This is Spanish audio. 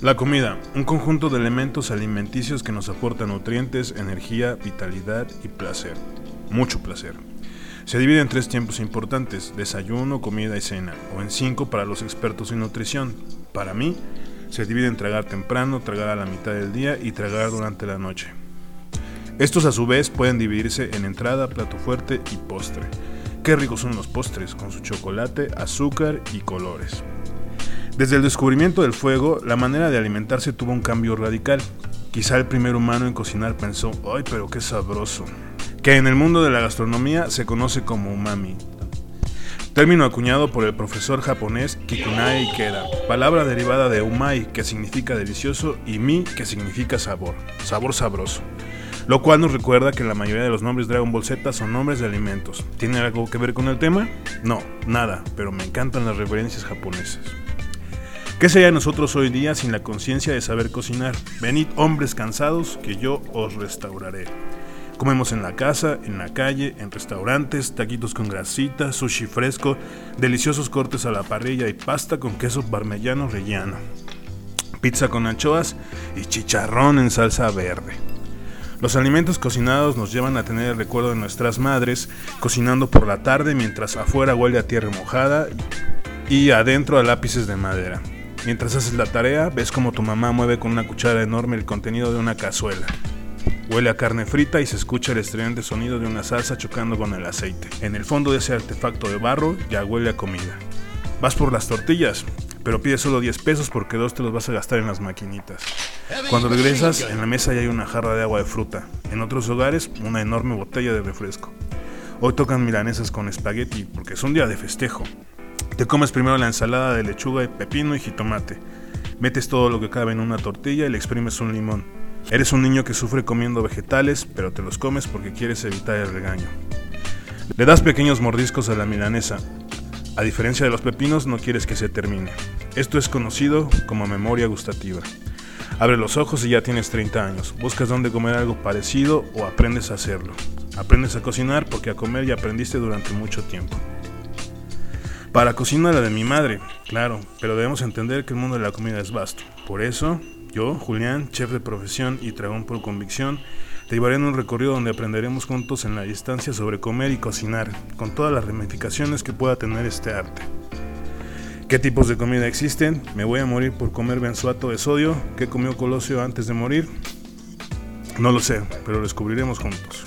La comida, un conjunto de elementos alimenticios que nos aportan nutrientes, energía, vitalidad y placer. Mucho placer. Se divide en tres tiempos importantes, desayuno, comida y cena, o en cinco para los expertos en nutrición. Para mí, se divide en tragar temprano, tragar a la mitad del día y tragar durante la noche. Estos a su vez pueden dividirse en entrada, plato fuerte y postre. Qué ricos son los postres, con su chocolate, azúcar y colores. Desde el descubrimiento del fuego, la manera de alimentarse tuvo un cambio radical. Quizá el primer humano en cocinar pensó, ¡ay, pero qué sabroso! Que en el mundo de la gastronomía se conoce como umami, término acuñado por el profesor japonés Kikunai Ikeda, palabra derivada de umai, que significa delicioso, y mi, que significa sabor, sabor sabroso. Lo cual nos recuerda que la mayoría de los nombres Dragon Ball Z son nombres de alimentos. ¿Tiene algo que ver con el tema? No, nada, pero me encantan las referencias japonesas. ¿Qué sería nosotros hoy día sin la conciencia de saber cocinar? Venid hombres cansados, que yo os restauraré. Comemos en la casa, en la calle, en restaurantes, taquitos con grasita, sushi fresco, deliciosos cortes a la parrilla y pasta con queso parmellano rellano. Pizza con anchoas y chicharrón en salsa verde. Los alimentos cocinados nos llevan a tener el recuerdo de nuestras madres cocinando por la tarde mientras afuera huele a tierra mojada y adentro a lápices de madera. Mientras haces la tarea, ves como tu mamá mueve con una cuchara enorme el contenido de una cazuela. Huele a carne frita y se escucha el estridente sonido de una salsa chocando con el aceite. En el fondo de ese artefacto de barro ya huele a comida. Vas por las tortillas, pero pides solo 10 pesos porque dos te los vas a gastar en las maquinitas. Cuando regresas, en la mesa ya hay una jarra de agua de fruta. En otros hogares, una enorme botella de refresco. Hoy tocan milanesas con espagueti porque es un día de festejo. Te comes primero la ensalada de lechuga, pepino y jitomate. Metes todo lo que cabe en una tortilla y le exprimes un limón. Eres un niño que sufre comiendo vegetales, pero te los comes porque quieres evitar el regaño. Le das pequeños mordiscos a la milanesa. A diferencia de los pepinos, no quieres que se termine. Esto es conocido como memoria gustativa. Abre los ojos y ya tienes 30 años. Buscas dónde comer algo parecido o aprendes a hacerlo. Aprendes a cocinar porque a comer ya aprendiste durante mucho tiempo. Para cocinar la de mi madre, claro, pero debemos entender que el mundo de la comida es vasto. Por eso, yo, Julián, chef de profesión y dragón por convicción, te llevaré en un recorrido donde aprenderemos juntos en la distancia sobre comer y cocinar, con todas las ramificaciones que pueda tener este arte. ¿Qué tipos de comida existen? ¿Me voy a morir por comer benzoato de sodio? ¿Qué comió Colosio antes de morir? No lo sé, pero lo descubriremos juntos.